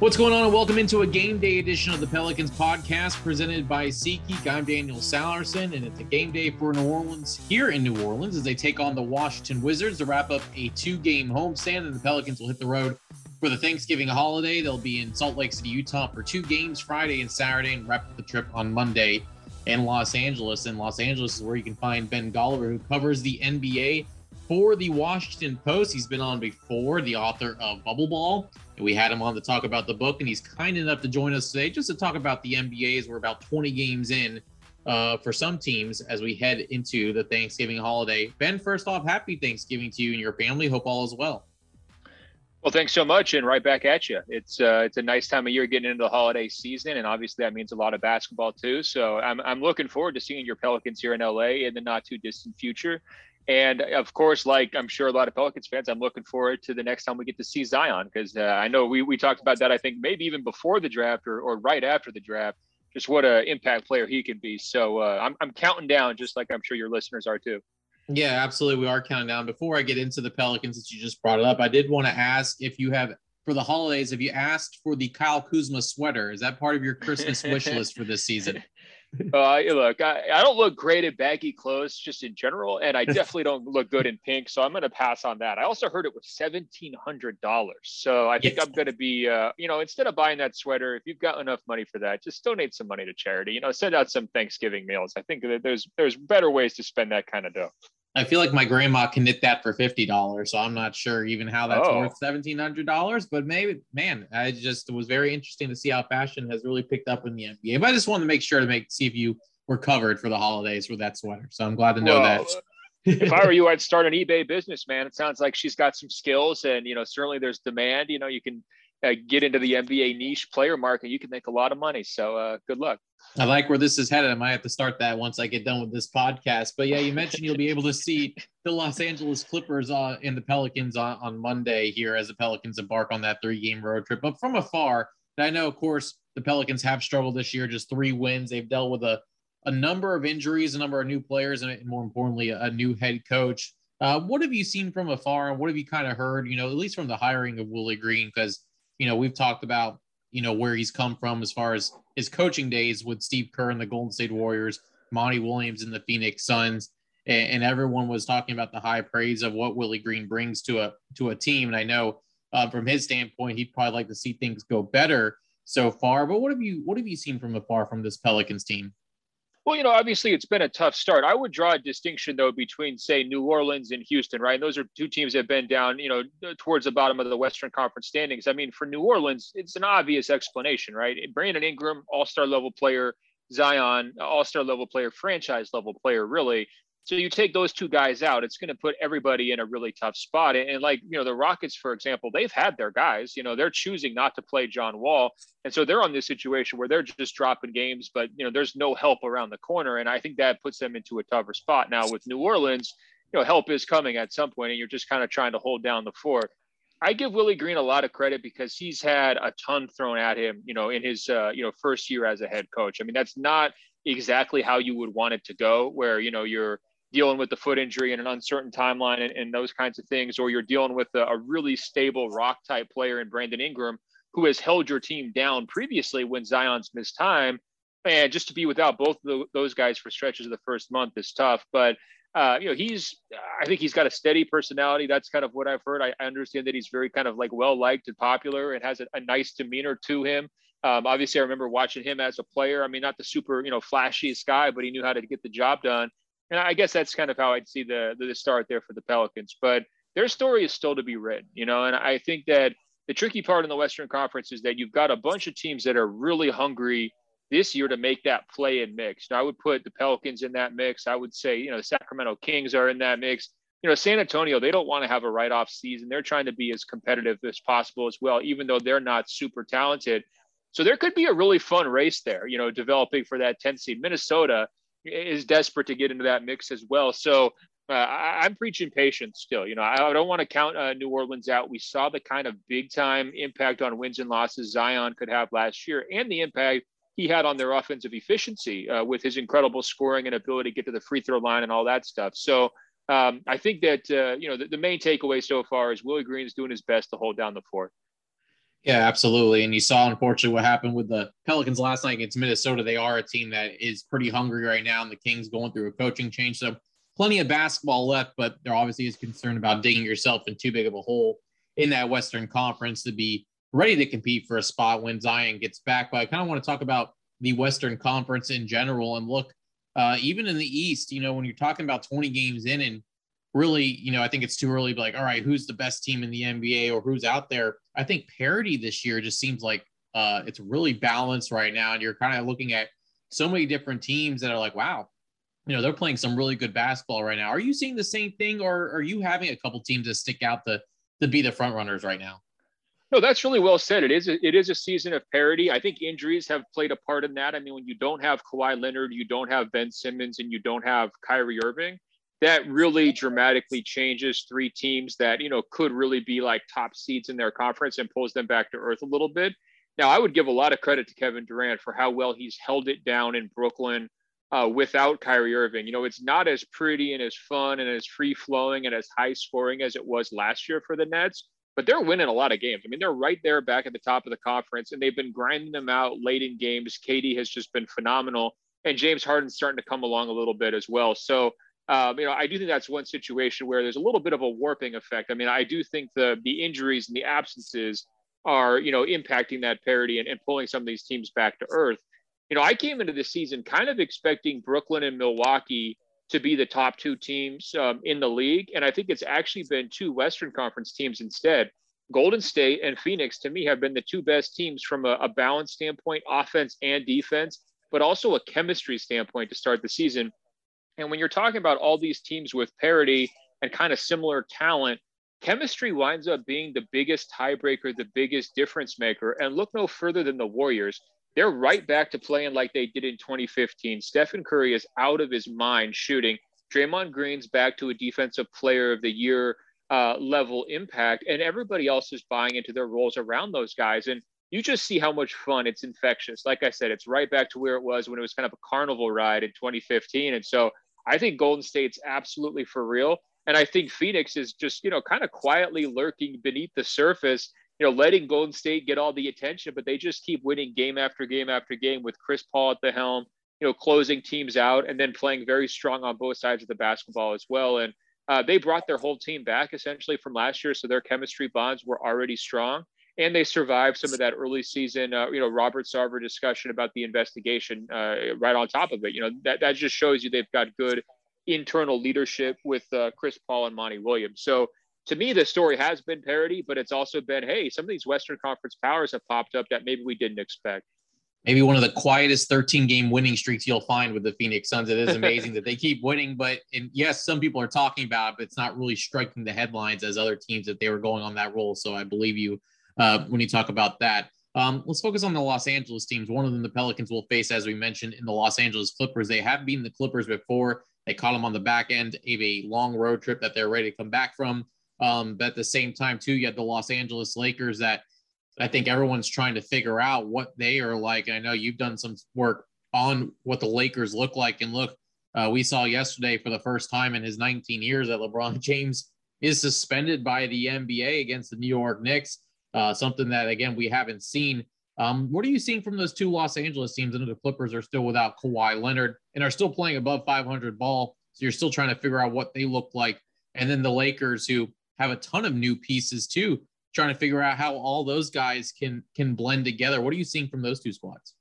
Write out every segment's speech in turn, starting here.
What's going on, and welcome into a game day edition of the Pelicans podcast presented by SeatGeek. I'm Daniel Sallerson, and it's a game day for New Orleans here in New Orleans as they take on the Washington Wizards to wrap up a two game homestand. And the Pelicans will hit the road for the Thanksgiving holiday. They'll be in Salt Lake City, Utah for two games Friday and Saturday, and wrap up the trip on Monday in Los Angeles. And Los Angeles is where you can find Ben Golliver, who covers the NBA for the Washington Post. He's been on before, the author of Bubble Ball. And we had him on to talk about the book, and he's kind enough to join us today just to talk about the NBA as we're about 20 games in uh, for some teams as we head into the Thanksgiving holiday. Ben, first off, happy Thanksgiving to you and your family. Hope all is well. Well, thanks so much, and right back at you. It's uh, it's a nice time of year getting into the holiday season, and obviously that means a lot of basketball too. So I'm I'm looking forward to seeing your Pelicans here in LA in the not too distant future. And of course, like I'm sure a lot of Pelicans fans, I'm looking forward to the next time we get to see Zion because uh, I know we, we talked about that, I think maybe even before the draft or, or right after the draft, just what an impact player he can be. So uh, I'm, I'm counting down, just like I'm sure your listeners are too. Yeah, absolutely. We are counting down. Before I get into the Pelicans, that you just brought it up, I did want to ask if you have for the holidays, have you asked for the Kyle Kuzma sweater? Is that part of your Christmas wish list for this season? uh, look, I, I, don't look great in baggy clothes just in general, and I definitely don't look good in pink. So I'm going to pass on that. I also heard it was seventeen hundred dollars. So I think yes. I'm going to be, uh, you know, instead of buying that sweater, if you've got enough money for that, just donate some money to charity. You know, send out some Thanksgiving meals. I think that there's there's better ways to spend that kind of dough. I feel like my grandma can knit that for fifty dollars, so I'm not sure even how that's oh. worth seventeen hundred dollars. But maybe, man, I just it was very interesting to see how fashion has really picked up in the NBA. But I just wanted to make sure to make see if you were covered for the holidays with that sweater. So I'm glad to know well, that. if I were you, I'd start an eBay business, man. It sounds like she's got some skills, and you know, certainly there's demand. You know, you can uh, get into the NBA niche player market, you can make a lot of money. So uh, good luck. I like where this is headed. I might have to start that once I get done with this podcast. But yeah, you mentioned you'll be able to see the Los Angeles Clippers uh, and the Pelicans on, on Monday here as the Pelicans embark on that three game road trip. But from afar, I know, of course, the Pelicans have struggled this year, just three wins. They've dealt with a, a number of injuries, a number of new players, and more importantly, a, a new head coach. Uh, what have you seen from afar, and what have you kind of heard? You know, at least from the hiring of Willie Green, because you know we've talked about you know where he's come from as far as his coaching days with Steve Kerr and the Golden State Warriors, Monty Williams and the Phoenix Suns, and, and everyone was talking about the high praise of what Willie Green brings to a to a team. And I know uh, from his standpoint, he'd probably like to see things go better so far. But what have you what have you seen from afar from this Pelicans team? Well, you know, obviously it's been a tough start. I would draw a distinction though between, say, New Orleans and Houston, right? And those are two teams that have been down, you know, towards the bottom of the Western Conference standings. I mean, for New Orleans, it's an obvious explanation, right? Brandon Ingram, all-star level player, Zion, all-star level player, franchise level player, really. So you take those two guys out, it's going to put everybody in a really tough spot. And, like, you know, the Rockets, for example, they've had their guys, you know, they're choosing not to play John Wall. And so they're on this situation where they're just dropping games, but, you know, there's no help around the corner. And I think that puts them into a tougher spot. Now with New Orleans, you know, help is coming at some point and you're just kind of trying to hold down the fort. I give Willie Green a lot of credit because he's had a ton thrown at him, you know, in his, uh, you know, first year as a head coach. I mean, that's not exactly how you would want it to go, where, you know, you're, dealing with the foot injury and an uncertain timeline and, and those kinds of things, or you're dealing with a, a, really stable rock type player in Brandon Ingram who has held your team down previously when Zion's missed time. And just to be without both of those guys for stretches of the first month is tough. But uh, you know, he's I think he's got a steady personality. That's kind of what I've heard. I, I understand that he's very kind of like well liked and popular and has a, a nice demeanor to him. Um, obviously, I remember watching him as a player. I mean, not the super, you know, flashiest guy, but he knew how to get the job done. And I guess that's kind of how I'd see the the start there for the Pelicans. But their story is still to be written, you know. And I think that the tricky part in the Western Conference is that you've got a bunch of teams that are really hungry this year to make that play in mix. Now, I would put the Pelicans in that mix. I would say, you know, the Sacramento Kings are in that mix. You know, San Antonio, they don't want to have a write off season. They're trying to be as competitive as possible as well, even though they're not super talented. So there could be a really fun race there, you know, developing for that 10 seed. Minnesota, is desperate to get into that mix as well. So uh, I, am preaching patience still. You know, I, I don't want to count uh, New Orleans out. We saw the kind of big time impact on wins and losses Zion could have last year, and the impact he had on their offensive efficiency uh, with his incredible scoring and ability to get to the free throw line and all that stuff. So um, I think that uh, you know the, the, main takeaway so far is Willie Green is doing his best to hold down the fort. Yeah, absolutely. And you saw, unfortunately, what happened with the Pelicans last night against Minnesota. They are a team that is pretty hungry right now, and the Kings going through a coaching change. So, plenty of basketball left, but there obviously is concern about digging yourself in too big of a hole in that Western Conference to be ready to compete for a spot when Zion gets back. But I kind of want to talk about the Western Conference in general and look, uh, even in the East, you know, when you're talking about 20 games in and really, you know, I think it's too early to be like, all right, who's the best team in the NBA or who's out there? I think parity this year just seems like uh, it's really balanced right now. And you're kind of looking at so many different teams that are like, wow, you know, they're playing some really good basketball right now. Are you seeing the same thing or are you having a couple teams that stick out to, to be the front runners right now? No, that's really well said. It is a, it is a season of parity. I think injuries have played a part in that. I mean, when you don't have Kawhi Leonard, you don't have Ben Simmons, and you don't have Kyrie Irving, that really dramatically changes three teams that you know could really be like top seeds in their conference and pulls them back to earth a little bit. Now, I would give a lot of credit to Kevin Durant for how well he's held it down in Brooklyn uh, without Kyrie Irving. You know, it's not as pretty and as fun and as free flowing and as high scoring as it was last year for the Nets but they're winning a lot of games. I mean, they're right there back at the top of the conference, and they've been grinding them out late in games. KD has just been phenomenal, and James Harden's starting to come along a little bit as well. So, um, you know, I do think that's one situation where there's a little bit of a warping effect. I mean, I do think the the injuries and the absences are, you know, impacting that parity and, and pulling some of these teams back to earth. You know, I came into the season kind of expecting Brooklyn and Milwaukee to be the top two teams um, in the league. And I think it's actually been two Western Conference teams instead. Golden State and Phoenix, to me, have been the two best teams from a, a balance standpoint, offense and defense, but also a chemistry standpoint to start the season. And when you're talking about all these teams with parity and kind of similar talent, chemistry winds up being the biggest tiebreaker, the biggest difference maker. And look no further than the Warriors they're right back to playing like they did in 2015. Stephen Curry is out of his mind shooting. Draymond Green's back to a defensive player of the year uh, level impact, and everybody else is buying into their roles around those guys. And you just see how much fun it's infectious. Like I said, it's right back to where it was when it was kind of a carnival ride in 2015. And so I think Golden State's absolutely for real. And I think Phoenix is just, you know, kind of quietly lurking beneath the surface you know, letting Golden State get all the attention, but they just keep winning game after game after game with Chris Paul at the helm, you know, closing teams out and then playing very strong on both sides of the basketball as well. And uh, they brought their whole team back essentially from last year, so their chemistry bonds were already strong, and they survived some of that early season, uh, you know, Robert Sarver discussion about the investigation uh, right on top of it. You know, that that just shows you they've got good internal leadership with uh, Chris Paul and Monty Williams. So to me, the story has been parity, but it's also been, hey, some of these Western Conference powers have popped up that maybe we didn't expect. Maybe one of the quietest 13 game winning streaks you'll find with the Phoenix Suns. It is amazing that they keep winning, but and yes, some people are talking about it, but it's not really striking the headlines as other teams that they were going on that roll. So I believe you uh, when you talk about that. Um, let's focus on the Los Angeles teams. One of them, the Pelicans, will face, as we mentioned, in the Los Angeles Clippers. They have beaten the Clippers before. They caught them on the back end of a long road trip that they're ready to come back from. Um, but at the same time, too, you had the Los Angeles Lakers that I think everyone's trying to figure out what they are like. I know you've done some work on what the Lakers look like. And look, uh, we saw yesterday for the first time in his 19 years that LeBron James is suspended by the NBA against the New York Knicks, uh, something that, again, we haven't seen. Um, what are you seeing from those two Los Angeles teams? I know the Clippers are still without Kawhi Leonard and are still playing above 500 ball. So you're still trying to figure out what they look like. And then the Lakers, who have a ton of new pieces too, trying to figure out how all those guys can can blend together. What are you seeing from those two squads?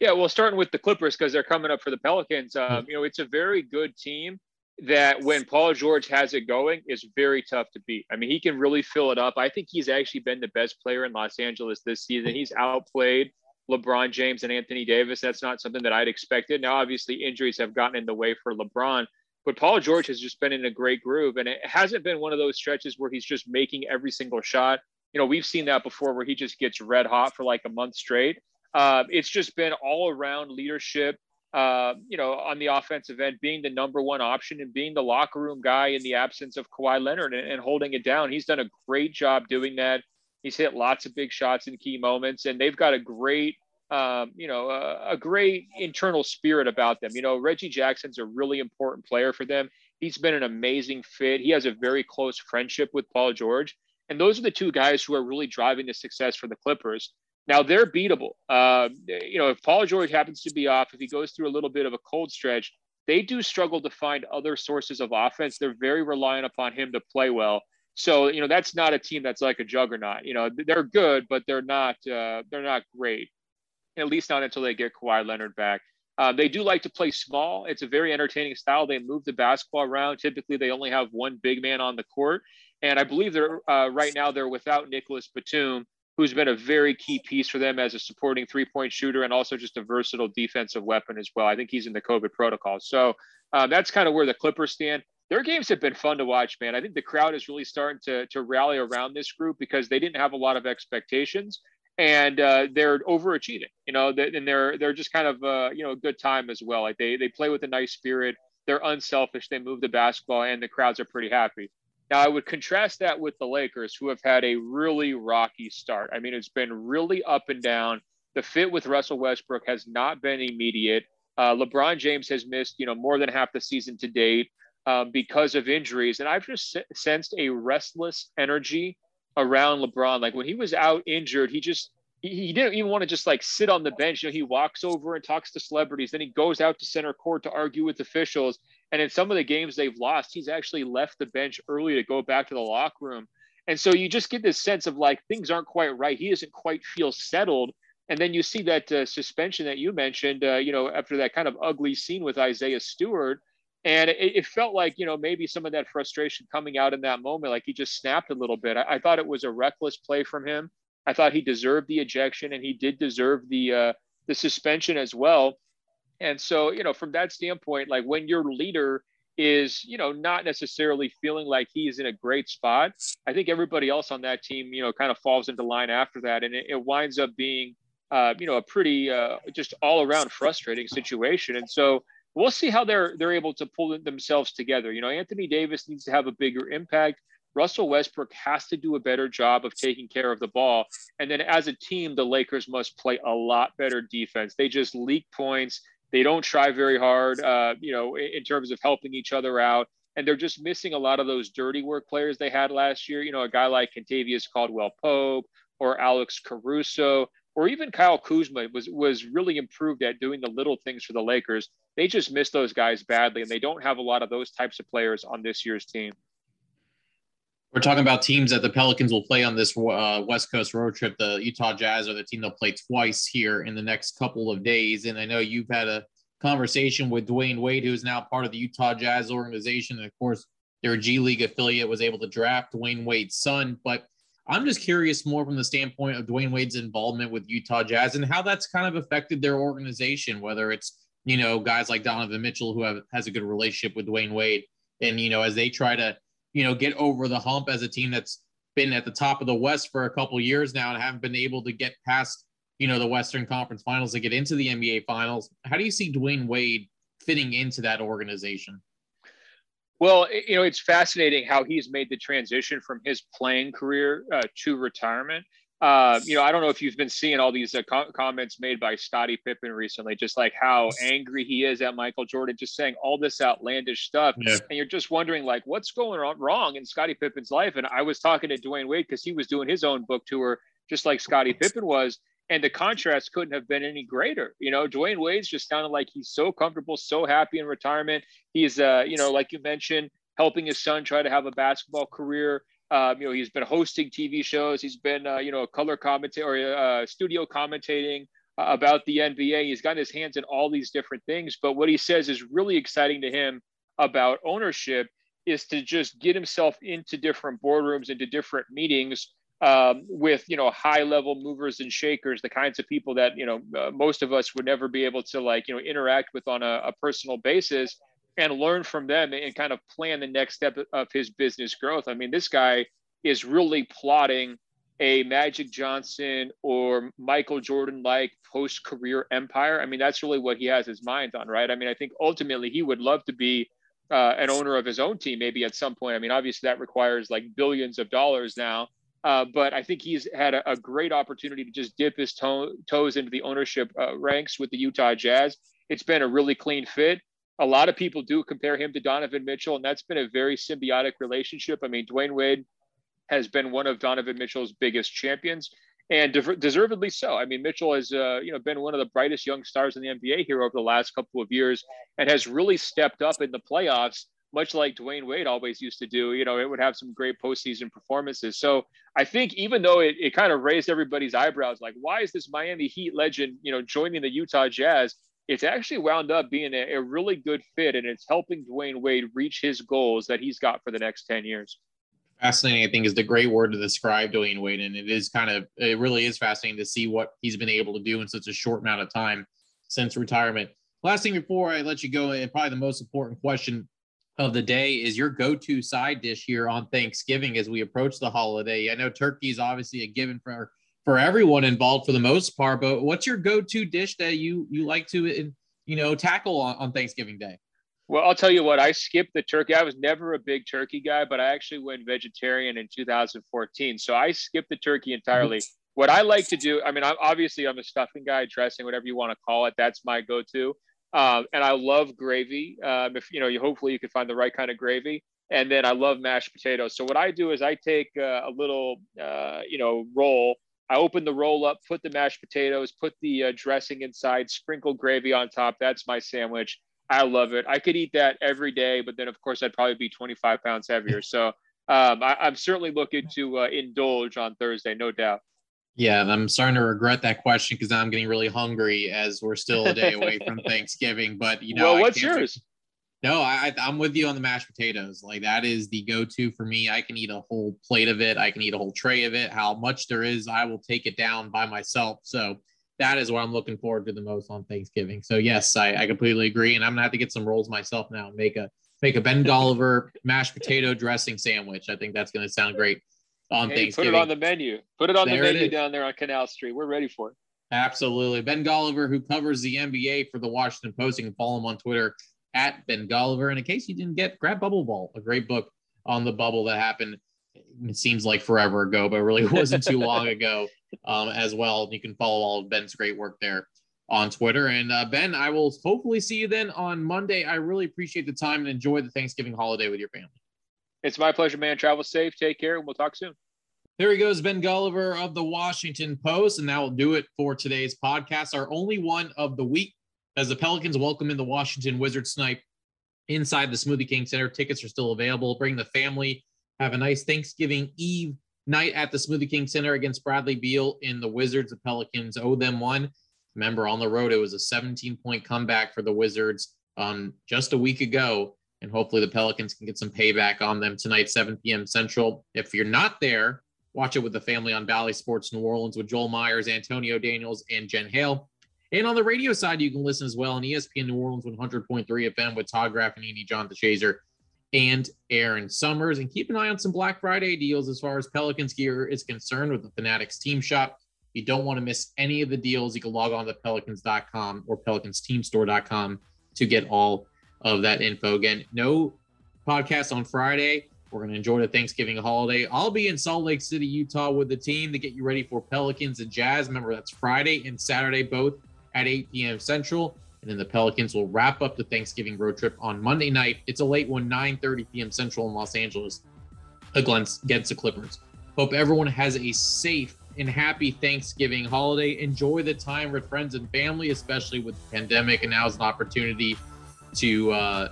Yeah, well, starting with the Clippers because they're coming up for the Pelicans. Um, mm-hmm. You know, it's a very good team that when Paul George has it going is very tough to beat. I mean, he can really fill it up. I think he's actually been the best player in Los Angeles this season. He's outplayed LeBron James and Anthony Davis. That's not something that I'd expected. Now, obviously, injuries have gotten in the way for LeBron, but Paul George has just been in a great groove, and it hasn't been one of those stretches where he's just making every single shot. You know, we've seen that before where he just gets red hot for like a month straight. Uh, it's just been all around leadership. Uh, you know, on the offensive end, being the number one option and being the locker room guy in the absence of Kawhi Leonard and, and holding it down. He's done a great job doing that. He's hit lots of big shots in key moments, and they've got a great um, you know, a, a, great internal spirit about them. You know, Reggie Jackson's a really important player for them. He's been an amazing fit. He has a very close friendship with Paul George. And those are the two guys who are really driving the success for the Clippers. Now they're beatable. Uh, you know, if Paul George happens to be off, if he goes through a little bit of a cold stretch, they do struggle to find other sources of offense. They're very reliant upon him to play well. So you know that's not a team that's like a juggernaut. You know they're good, but they're not uh, they're not great. At least not until they get Kawhi Leonard back. Uh, they do like to play small. It's a very entertaining style. They move the basketball around. Typically, they only have one big man on the court, and I believe they're uh, right now they're without Nicholas Batum, who's been a very key piece for them as a supporting three point shooter and also just a versatile defensive weapon as well. I think he's in the COVID protocol. So uh, that's kind of where the Clippers stand. Their games have been fun to watch, man. I think the crowd is really starting to, to rally around this group because they didn't have a lot of expectations and uh, they're overachieving, you know, and they're, they're just kind of, uh, you know, a good time as well. Like they, they play with a nice spirit. They're unselfish. They move the basketball and the crowds are pretty happy. Now, I would contrast that with the Lakers, who have had a really rocky start. I mean, it's been really up and down. The fit with Russell Westbrook has not been immediate. Uh, LeBron James has missed, you know, more than half the season to date um, because of injuries, and I've just sensed a restless energy around LeBron. Like when he was out injured, he just he, didn't even want to just like sit on the bench. You know, he walks over and talks to celebrities. Then he goes out to center court to argue with officials. And in some of the games they've lost, he's actually left the bench early to go back to the locker room. And so you just get this sense of like things aren't quite right. He doesn't quite feel settled. And then you see that uh, suspension that you mentioned, uh, you know, after that kind of ugly scene with Isaiah Stewart. And it, it, felt like, you know, maybe some of that frustration coming out in that moment, like he just snapped a little bit. I, I thought it was a reckless play from him. I thought he deserved the ejection and he did deserve the uh, the suspension as well. And so, you know, from that standpoint, like when your leader is, you know, not necessarily feeling like he's in a great spot, I think everybody else on that team, you know, kind of falls into line after that, and it, it winds up being, uh, you know, a pretty uh, just all around frustrating situation. And so, we'll see how they're they're able to pull themselves together. You know, Anthony Davis needs to have a bigger impact. Russell Westbrook has to do a better job of taking care of the ball. And then as a team, the Lakers must play a lot better defense. They just leak points. They don't try very hard, uh, you know, in, in terms of helping each other out. And they're just missing a lot of those dirty work players they had last year. You know, a guy like Kentavious Caldwell Pope or Alex Caruso or even Kyle Kuzma was was really improved at doing the little things for the Lakers. They just miss those guys badly, and they don't have a lot of those types of players on this year's team. We're talking about teams that the Pelicans will play on this uh, West Coast road trip. The Utah Jazz are the team they'll play twice here in the next couple of days. And I know you've had a conversation with Dwyane Wade, who's now part of the Utah Jazz organization. And of course, their G League affiliate was able to draft Dwyane Wade's son. But I'm just curious more from the standpoint of Dwyane Wade's involvement with Utah Jazz and how that's kind of affected their organization, whether it's, you know, guys like Donovan Mitchell, who have, has a good relationship with Dwyane Wade. And, you know, as they try to you know, get over the hump as a team that's been at the top of the West for a couple years now and haven't been able to get past, you know, the Western Conference Finals to get into the NBA Finals. How do you see Dwyane Wade fitting into that organization? Well, you know, it's fascinating how he's made the transition from his playing career uh, to retirement. Uh, you know, I don't know if you've been seeing all these uh, co- comments made by Scottie Pippen recently, just like how angry he is at Michael Jordan, just saying all this outlandish stuff. Yeah. And you're just wondering, like, what's going on wrong in Scottie Pippen's life? And I was talking to Dwyane Wade because he was doing his own book tour, just like Scottie Pippen was. And the contrast couldn't have been any greater. You know, Dwyane Wade's just sounded like he's so comfortable, so happy in retirement. He's, uh, you know, like you mentioned, helping his son try to have a basketball career. Um, you know, he's been hosting TV shows. He's been, uh, you know, a color commentator or uh, studio commentating uh, about the NBA. He's gotten his hands in all these different things. But what he says is really exciting to him about ownership is to just get himself into different boardrooms, into different meetings um, with, you know, high level movers and shakers, the kinds of people that, you know, uh, most of us would never be able to like, you know, interact with on a, a personal basis and learn from them and kind of plan the next step of his business growth. I mean, this guy is really plotting a Magic Johnson or Michael Jordan like post career empire. I mean, that's really what he has his mind on, right? I mean, I think ultimately he would love to be uh, an owner of his own team, maybe at some point. I mean, obviously that requires like billions of dollars now. Uh, but I think he's had a, a, great opportunity to just dip his toe, toes into the ownership uh, ranks with the Utah Jazz. It's been a really clean fit a lot of people do compare him to Donovan Mitchell, and that's been a very symbiotic relationship. I mean, Dwyane Wade has been one of Donovan Mitchell's biggest champions, and de- deservedly so. I mean, Mitchell has uh, you know been one of the brightest young stars in the NBA here over the last couple of years, and has really stepped up in the playoffs much like Dwyane Wade always used to do. You know, it would have some great postseason performances. So I think even though it, it kind of raised everybody's eyebrows, like, why is this Miami Heat legend, you know, joining the Utah Jazz? It's actually wound up being a, a really good fit and it's helping Dwyane Wade reach his goals that he's got for the next 10 years. Fascinating, I think, is the great word to describe Dwyane Wade. And it is kind of, it really is fascinating to see what he's been able to do in such a short amount of time since retirement. Last thing before I let you go, and probably the most important question of the day is your go-to side dish here on Thanksgiving as we approach the holiday. I know turkey is obviously a given for for everyone involved for the most part, but what's your go-to dish that you you like to you know tackle on, on Thanksgiving Day? Well, I'll tell you what, I skipped the turkey. I was never a big turkey guy, but I actually went vegetarian in 2014. So I skipped the turkey entirely. what I like to do, I mean, I'm obviously I'm a stuffing guy, dressing, whatever you want to call it. That's my go-to. Um, and I love gravy. Um, if you know, you hopefully you can find the right kind of gravy. And then I love mashed potatoes. So what I do is I take uh, a little, uh, you know, roll. I open the roll up, put the mashed potatoes, put the uh, dressing inside, sprinkle gravy on top. That's my sandwich. I love it. I could eat that every day, but then of course I'd probably be 25 pounds heavier. So um, I, am certainly looking to uh, indulge on Thursday, no doubt. Yeah, I'm starting to regret that question because I'm getting really hungry as we're still a day away from Thanksgiving. But you know, well, what's yours? No, I, I'm with you on the mashed potatoes. Like that is the go-to for me. I can eat a whole plate of it. I can eat a whole tray of it. How much there is, I will take it down by myself. So that is what I'm looking forward to the most on Thanksgiving. So yes, I, I completely agree, and I'm gonna have to get some rolls myself now. And make a make a Ben Golliver mashed potato dressing sandwich. I think that's gonna sound great on hey, Thanksgiving. Put it on the menu. Put it on there the menu down there on Canal Street. We're ready for it. Absolutely. Ben Golliver, who covers the NBA for the Washington Post, you can follow him on Twitter at Ben Golliver. And in case you didn't get, grab Bubble Ball, a great book on the bubble that happened. It seems like forever ago, but really wasn't too long ago um, as well. You can follow all of Ben's great work there on Twitter. And uh, Ben, I will hopefully see you then on Monday. I really appreciate the time and enjoy the Thanksgiving holiday with your family. It's my pleasure, man. Travel safe. Take care, and we'll talk soon. There he goes, Ben Golliver of the Washington Post. And that will do it for today's podcast, our only one of the week, as the Pelicans welcome in the Washington Wizard Snipe inside the Smoothie King Center. Tickets are still available. Bring the family. Have a nice Thanksgiving Eve night at the Smoothie King Center against Bradley Beal in the Wizards. The Pelicans owe them one. Remember, on the road, it was a 17 point comeback for the Wizards um, just a week ago and hopefully the Pelicans can get some payback on them tonight, 7 p.m. Central. If you're not there, watch it with the family on Bally Sports New Orleans with Joel Myers, Antonio Daniels, and Jen Hale. And on the radio side, you can listen as well on ESPN New Orleans 100.3 FM with Todd Graffagnini, John DeShazier, and Aaron Summers. And keep an eye on some Black Friday deals as far as Pelicans gear is concerned with the Fanatics Team Shop. You don't want to miss any of the deals, you can log on to pelicans.com or pelicansteamstore.com to get all of that info. Again, no podcast on Friday. We're going to enjoy the Thanksgiving holiday. I'll be in Salt Lake City, Utah with the team to get you ready for Pelicans and Jazz. Remember, that's Friday and Saturday, both at 8 p.m. Central. And then the Pelicans will wrap up the Thanksgiving road trip on Monday night. It's a late one, 9 30 p.m. Central in Los Angeles against the Clippers. Hope everyone has a safe and happy Thanksgiving holiday. Enjoy the time with friends and family, especially with the pandemic. And now is an opportunity to uh,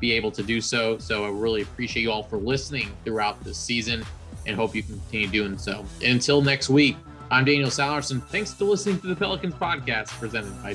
be able to do so. So I really appreciate you all for listening throughout this season and hope you continue doing so. And until next week, I'm Daniel Sallerson. Thanks for listening to the Pelicans podcast presented by